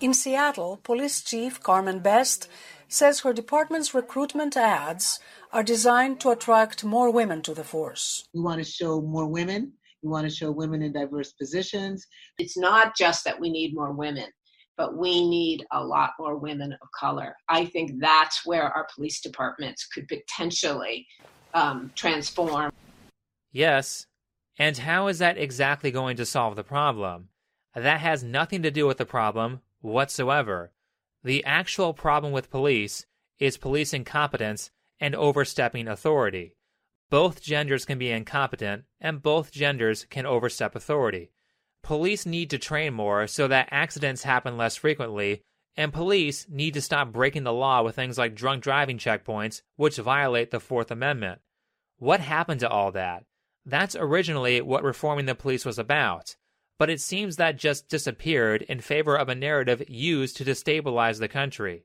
In Seattle, Police Chief Carmen Best says her department's recruitment ads are designed to attract more women to the force. We want to show more women. We want to show women in diverse positions. It's not just that we need more women, but we need a lot more women of color. I think that's where our police departments could potentially um, transform. Yes. And how is that exactly going to solve the problem? That has nothing to do with the problem whatsoever. The actual problem with police is police incompetence and overstepping authority. Both genders can be incompetent, and both genders can overstep authority. Police need to train more so that accidents happen less frequently, and police need to stop breaking the law with things like drunk driving checkpoints, which violate the Fourth Amendment. What happened to all that? That's originally what reforming the police was about, but it seems that just disappeared in favor of a narrative used to destabilize the country.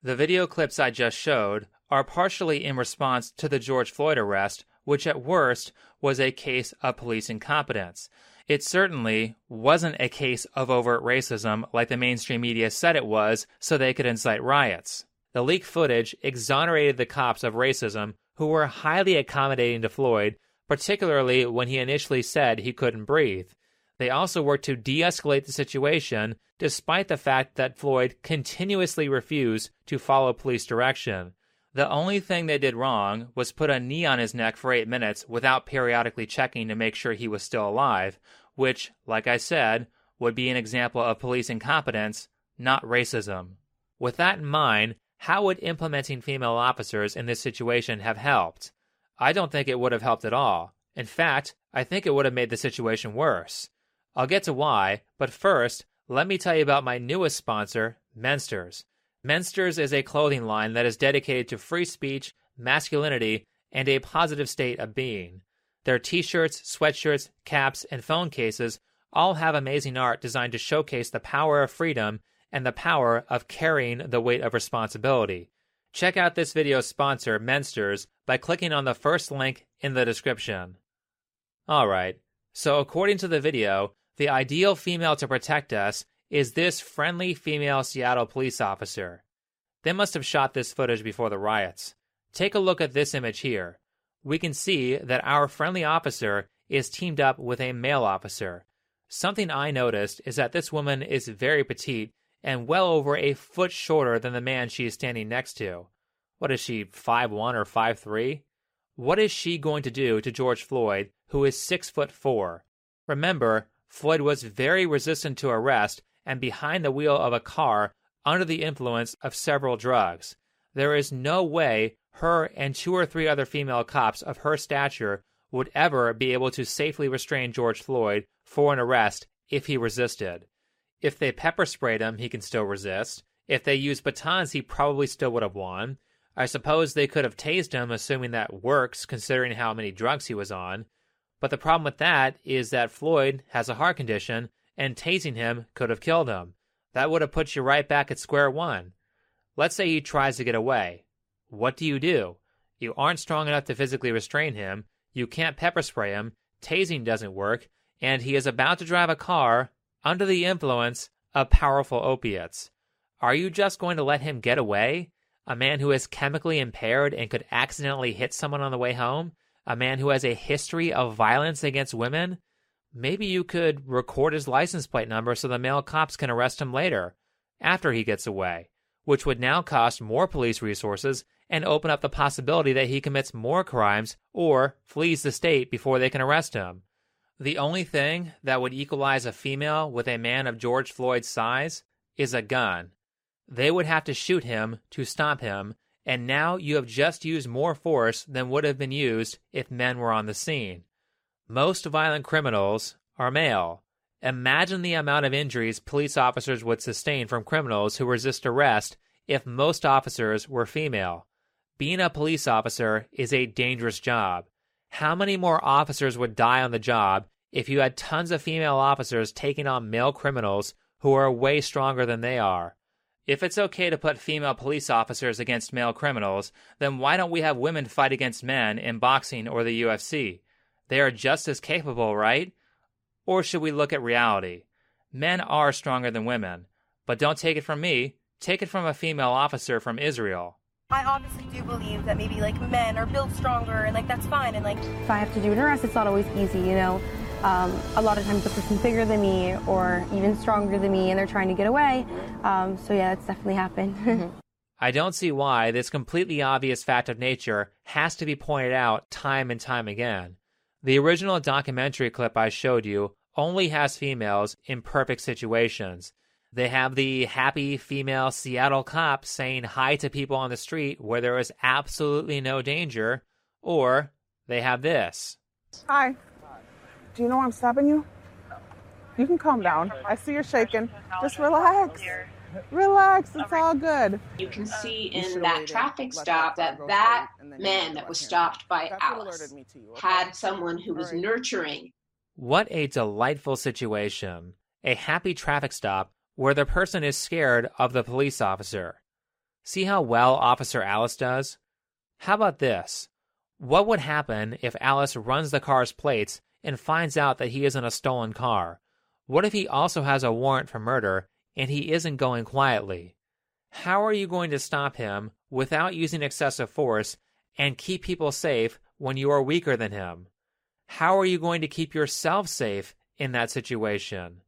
The video clips I just showed are partially in response to the George Floyd arrest, which at worst was a case of police incompetence. It certainly wasn't a case of overt racism like the mainstream media said it was so they could incite riots. The leaked footage exonerated the cops of racism who were highly accommodating to Floyd, particularly when he initially said he couldn't breathe. They also worked to de escalate the situation despite the fact that Floyd continuously refused to follow police direction. The only thing they did wrong was put a knee on his neck for eight minutes without periodically checking to make sure he was still alive, which, like I said, would be an example of police incompetence, not racism. With that in mind, how would implementing female officers in this situation have helped? I don't think it would have helped at all. In fact, I think it would have made the situation worse. I'll get to why, but first, let me tell you about my newest sponsor, Mensters. Mensters is a clothing line that is dedicated to free speech, masculinity, and a positive state of being. Their t shirts, sweatshirts, caps, and phone cases all have amazing art designed to showcase the power of freedom and the power of carrying the weight of responsibility. Check out this video's sponsor, Mensters, by clicking on the first link in the description. Alright, so according to the video, the ideal female to protect us is this friendly female Seattle police officer. They must have shot this footage before the riots. Take a look at this image here. We can see that our friendly officer is teamed up with a male officer. Something I noticed is that this woman is very petite and well over a foot shorter than the man she is standing next to. What is she, 5'1 or 5'3? What is she going to do to George Floyd, who is 6 foot 4? Remember, Floyd was very resistant to arrest and behind the wheel of a car under the influence of several drugs. There is no way her and two or three other female cops of her stature would ever be able to safely restrain George Floyd for an arrest if he resisted. If they pepper sprayed him, he can still resist. If they used batons, he probably still would have won. I suppose they could have tased him, assuming that works, considering how many drugs he was on. But the problem with that is that Floyd has a heart condition and tasing him could have killed him. That would have put you right back at square one. Let's say he tries to get away. What do you do? You aren't strong enough to physically restrain him, you can't pepper spray him, tasing doesn't work, and he is about to drive a car under the influence of powerful opiates. Are you just going to let him get away? A man who is chemically impaired and could accidentally hit someone on the way home? A man who has a history of violence against women? Maybe you could record his license plate number so the male cops can arrest him later. after he gets away, which would now cost more police resources and open up the possibility that he commits more crimes or flees the state before they can arrest him. The only thing that would equalize a female with a man of George Floyd's size is a gun. They would have to shoot him to stop him, and now you have just used more force than would have been used if men were on the scene. Most violent criminals are male. Imagine the amount of injuries police officers would sustain from criminals who resist arrest if most officers were female. Being a police officer is a dangerous job. How many more officers would die on the job if you had tons of female officers taking on male criminals who are way stronger than they are? If it's okay to put female police officers against male criminals, then why don't we have women fight against men in boxing or the UFC? They are just as capable, right? Or should we look at reality? Men are stronger than women, but don't take it from me, take it from a female officer from Israel. I obviously do believe that maybe like men are built stronger and like that's fine. And like if I have to do an arrest, it's not always easy, you know. Um, a lot of times the person's bigger than me or even stronger than me and they're trying to get away. Um, so yeah, it's definitely happened. I don't see why this completely obvious fact of nature has to be pointed out time and time again. The original documentary clip I showed you only has females in perfect situations. They have the happy female Seattle cop saying hi to people on the street where there is absolutely no danger, or they have this. Hi. Do you know I'm stopping you? You can calm down. I see you're shaking. Just relax. Relax. It's all good. You can see in that traffic stop that that man that was stopped by Alice had someone who was nurturing. What a delightful situation. A happy traffic stop where the person is scared of the police officer. See how well Officer Alice does? How about this? What would happen if Alice runs the car's plates and finds out that he is in a stolen car? What if he also has a warrant for murder and he isn't going quietly? How are you going to stop him without using excessive force and keep people safe when you are weaker than him? How are you going to keep yourself safe in that situation?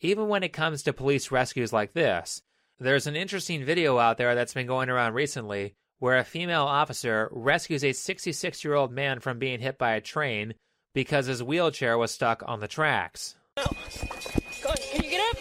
even when it comes to police rescues like this. There's an interesting video out there that's been going around recently where a female officer rescues a 66 year old man from being hit by a train because his wheelchair was stuck on the tracks. Can you get up?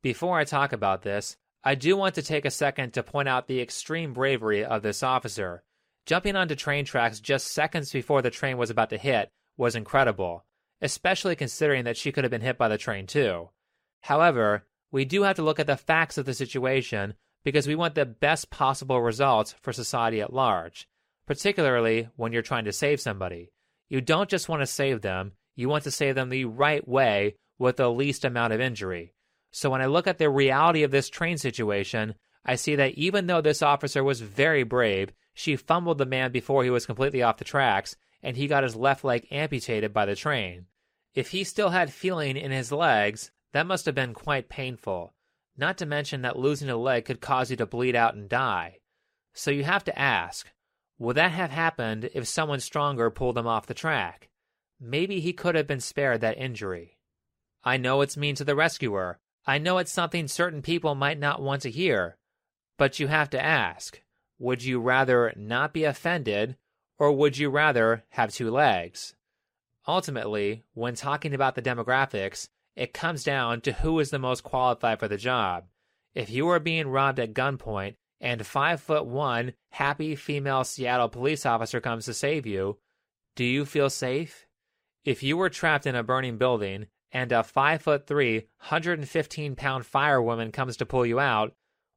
Before I talk about this, I do want to take a second to point out the extreme bravery of this officer. Jumping onto train tracks just seconds before the train was about to hit was incredible, especially considering that she could have been hit by the train too. However, we do have to look at the facts of the situation because we want the best possible results for society at large, particularly when you're trying to save somebody. You don't just want to save them, you want to save them the right way with the least amount of injury. So when I look at the reality of this train situation, I see that even though this officer was very brave, she fumbled the man before he was completely off the tracks, and he got his left leg amputated by the train. If he still had feeling in his legs, that must have been quite painful. Not to mention that losing a leg could cause you to bleed out and die. So you have to ask would that have happened if someone stronger pulled him off the track? Maybe he could have been spared that injury. I know it's mean to the rescuer, I know it's something certain people might not want to hear, but you have to ask would you rather not be offended, or would you rather have two legs? Ultimately, when talking about the demographics, it comes down to who is the most qualified for the job. If you are being robbed at gunpoint and five foot one happy female Seattle police officer comes to save you, do you feel safe? If you were trapped in a burning building and a 5 foot 3, 115 pound firewoman comes to pull you out,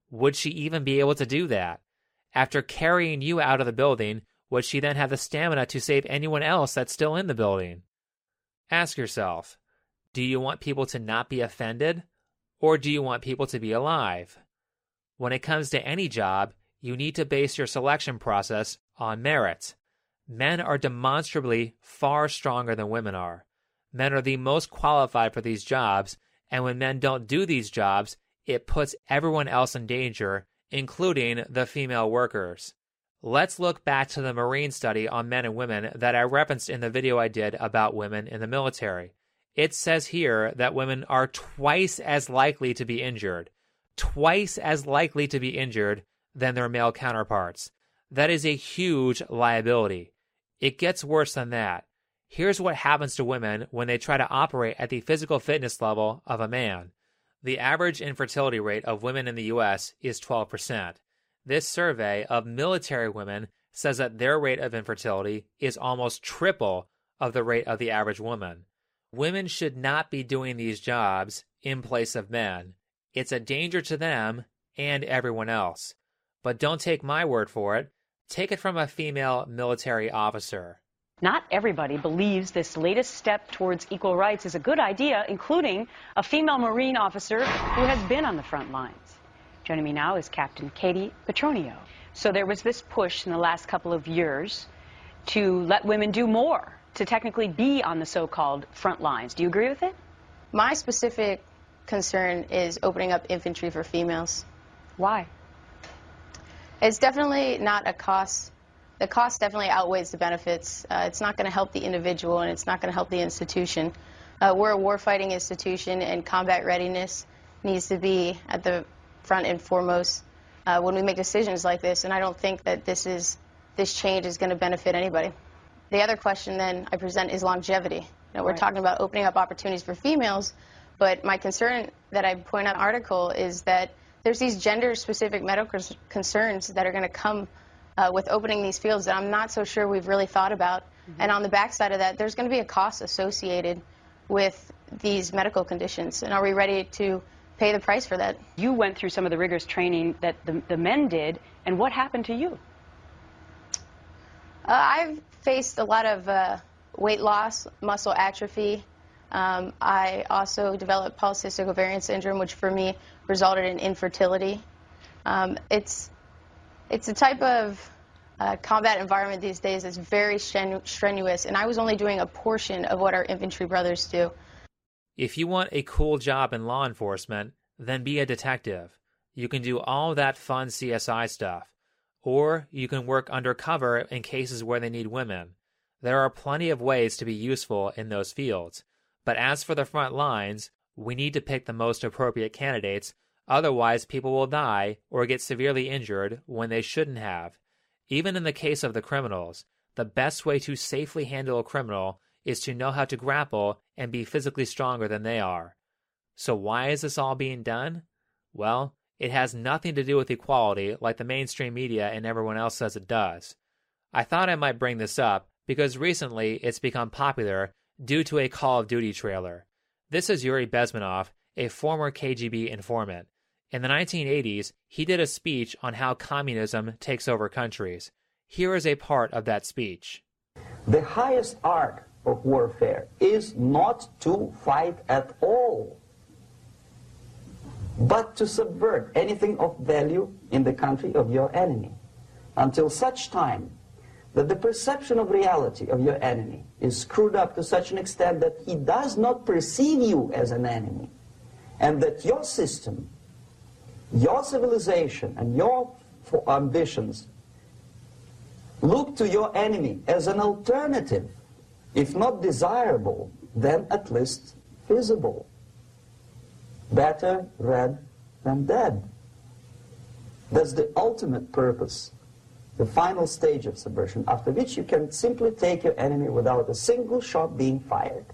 would she even be able to do that? After carrying you out of the building, would she then have the stamina to save anyone else that's still in the building? Ask yourself do you want people to not be offended, or do you want people to be alive? When it comes to any job, you need to base your selection process on merit. Men are demonstrably far stronger than women are. Men are the most qualified for these jobs, and when men don't do these jobs, it puts everyone else in danger, including the female workers. Let's look back to the Marine study on men and women that I referenced in the video I did about women in the military. It says here that women are twice as likely to be injured, twice as likely to be injured than their male counterparts. That is a huge liability. It gets worse than that. Here's what happens to women when they try to operate at the physical fitness level of a man. The average infertility rate of women in the US is 12%. This survey of military women says that their rate of infertility is almost triple of the rate of the average woman. Women should not be doing these jobs in place of men. It's a danger to them and everyone else. But don't take my word for it. Take it from a female military officer. Not everybody believes this latest step towards equal rights is a good idea, including a female Marine officer who has been on the front lines. Joining me now is Captain Katie Petronio. So there was this push in the last couple of years to let women do more, to technically be on the so-called front lines. Do you agree with it? My specific concern is opening up infantry for females. Why? It's definitely not a cost. The cost definitely outweighs the benefits. Uh, it's not going to help the individual and it's not going to help the institution. Uh, we're a warfighting institution and combat readiness needs to be at the front and foremost uh, when we make decisions like this, and I don't think that this is this change is going to benefit anybody. The other question then I present is longevity. You know, we're Right. talking about opening up opportunities for females, but my concern that I point out in the article is that there's these gender-specific medical concerns that are going to come uh, with opening these fields that I'm not so sure we've really thought about. And on the backside of that, there's going to be a cost associated with these medical conditions. And are we ready to pay the price for that? You went through some of the rigorous training that the, the men did, and what happened to you? Uh, I've faced a lot of uh, weight loss, muscle atrophy. Um, I also developed polycystic ovarian syndrome, which for me resulted in infertility. Um, it's it's a type of uh, combat environment these days that's very strenu- strenuous, and I was only doing a portion of what our infantry brothers do. If you want a cool job in law enforcement, then be a detective. You can do all that fun CSI stuff. Or you can work undercover in cases where they need women. There are plenty of ways to be useful in those fields. But as for the front lines, we need to pick the most appropriate candidates, otherwise, people will die or get severely injured when they shouldn't have. Even in the case of the criminals, the best way to safely handle a criminal is to know how to grapple and be physically stronger than they are. So, why is this all being done? Well, it has nothing to do with equality like the mainstream media and everyone else says it does. I thought I might bring this up because recently it's become popular due to a Call of Duty trailer. This is Yuri Bezmenov, a former KGB informant. In the 1980s, he did a speech on how communism takes over countries. Here is a part of that speech. The highest art of warfare is not to fight at all, but to subvert anything of value in the country of your enemy until such time that the perception of reality of your enemy is screwed up to such an extent that he does not perceive you as an enemy and that your system, your civilization, and your ambitions look to your enemy as an alternative, if not desirable, then at least feasible. Better red than dead. That's the ultimate purpose, the final stage of subversion, after which you can simply take your enemy without a single shot being fired,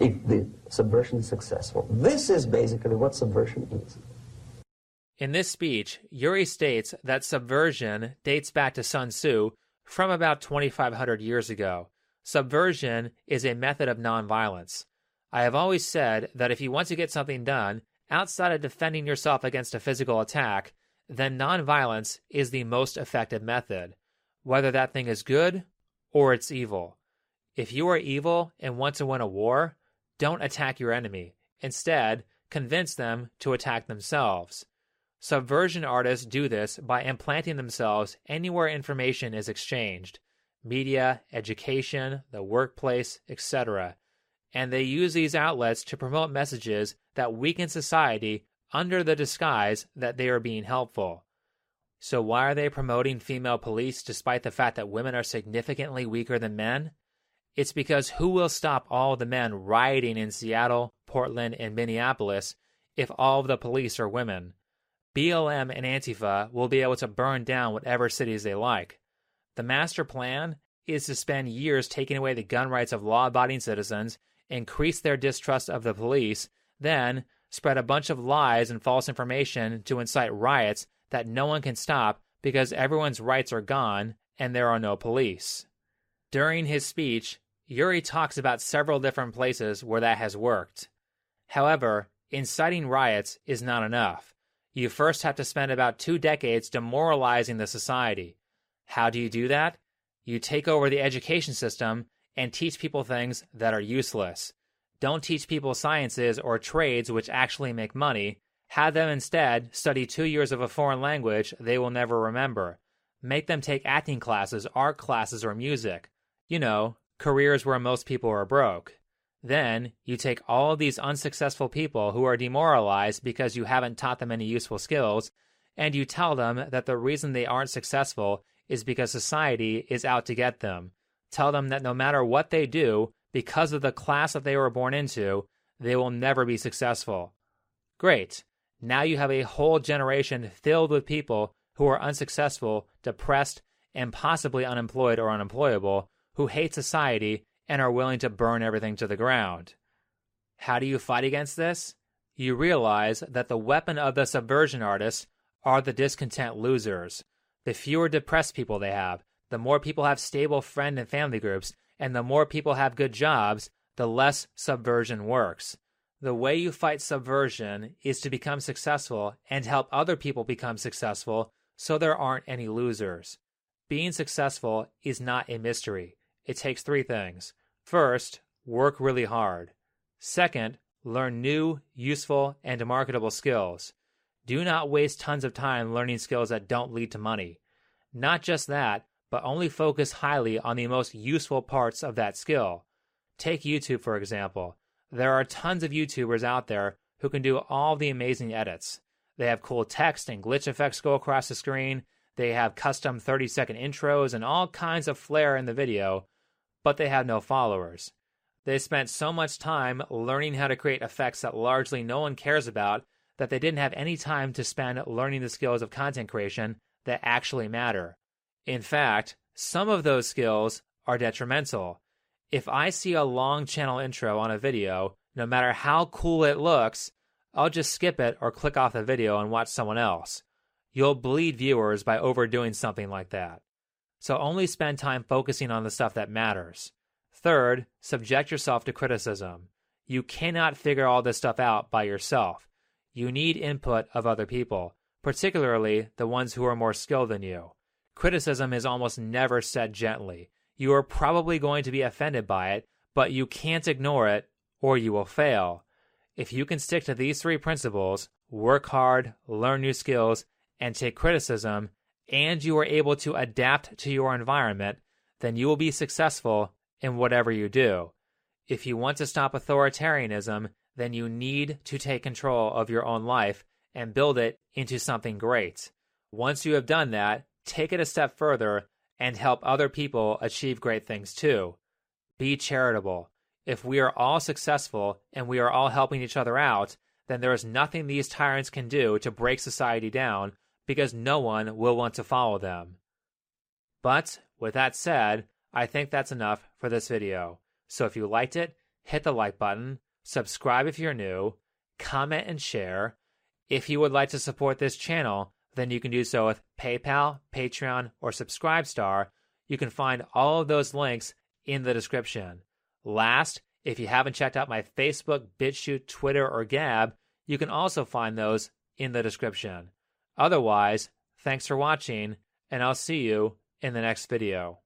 if the subversion is successful. This is basically what subversion is. In this speech, Yuri states that subversion dates back to Sun Tzu from about 2,500 years ago. Subversion is a method of nonviolence. I have always said that if you want to get something done outside of defending yourself against a physical attack, then nonviolence is the most effective method, whether that thing is good or it's evil. If you are evil and want to win a war, don't attack your enemy. Instead, convince them to attack themselves. Subversion artists do this by implanting themselves anywhere information is exchanged media, education, the workplace, etc. and they use these outlets to promote messages that weaken society under the disguise that they are being helpful. So, why are they promoting female police despite the fact that women are significantly weaker than men? It's because who will stop all the men rioting in Seattle, Portland, and Minneapolis if all of the police are women? BLM and Antifa will be able to burn down whatever cities they like. The master plan is to spend years taking away the gun rights of law abiding citizens, increase their distrust of the police, then spread a bunch of lies and false information to incite riots that no one can stop because everyone's rights are gone and there are no police. During his speech, Yuri talks about several different places where that has worked. However, inciting riots is not enough. You first have to spend about two decades demoralizing the society. How do you do that? You take over the education system and teach people things that are useless. Don't teach people sciences or trades which actually make money. Have them instead study two years of a foreign language they will never remember. Make them take acting classes, art classes, or music. You know, careers where most people are broke. Then you take all of these unsuccessful people who are demoralized because you haven't taught them any useful skills, and you tell them that the reason they aren't successful is because society is out to get them. Tell them that no matter what they do, because of the class that they were born into, they will never be successful. Great. Now you have a whole generation filled with people who are unsuccessful, depressed, and possibly unemployed or unemployable, who hate society and are willing to burn everything to the ground. How do you fight against this? You realize that the weapon of the subversion artists are the discontent losers. The fewer depressed people they have, the more people have stable friend and family groups, and the more people have good jobs, the less subversion works. The way you fight subversion is to become successful and help other people become successful so there aren't any losers. Being successful is not a mystery. It takes three things. First, work really hard. Second, learn new, useful, and marketable skills. Do not waste tons of time learning skills that don't lead to money. Not just that, but only focus highly on the most useful parts of that skill. Take YouTube, for example. There are tons of YouTubers out there who can do all the amazing edits. They have cool text and glitch effects go across the screen. They have custom 30 second intros and all kinds of flair in the video, but they have no followers. They spent so much time learning how to create effects that largely no one cares about that they didn't have any time to spend learning the skills of content creation that actually matter. In fact, some of those skills are detrimental. If I see a long channel intro on a video, no matter how cool it looks, I'll just skip it or click off the video and watch someone else. You'll bleed viewers by overdoing something like that. So only spend time focusing on the stuff that matters. Third, subject yourself to criticism. You cannot figure all this stuff out by yourself. You need input of other people, particularly the ones who are more skilled than you. Criticism is almost never said gently. You are probably going to be offended by it, but you can't ignore it or you will fail. If you can stick to these three principles work hard, learn new skills, and take criticism, and you are able to adapt to your environment, then you will be successful in whatever you do. If you want to stop authoritarianism, then you need to take control of your own life and build it into something great. Once you have done that, take it a step further and help other people achieve great things too. Be charitable. If we are all successful and we are all helping each other out, then there is nothing these tyrants can do to break society down because no one will want to follow them. But with that said, I think that's enough for this video. So if you liked it, hit the like button, subscribe if you're new, comment and share. If you would like to support this channel, then you can do so with PayPal, Patreon, or Subscribestar. You can find all of those links in the description. Last, if you haven't checked out my Facebook, BitChute, Twitter, or Gab, you can also find those in the description. Otherwise, thanks for watching, and I'll see you in the next video.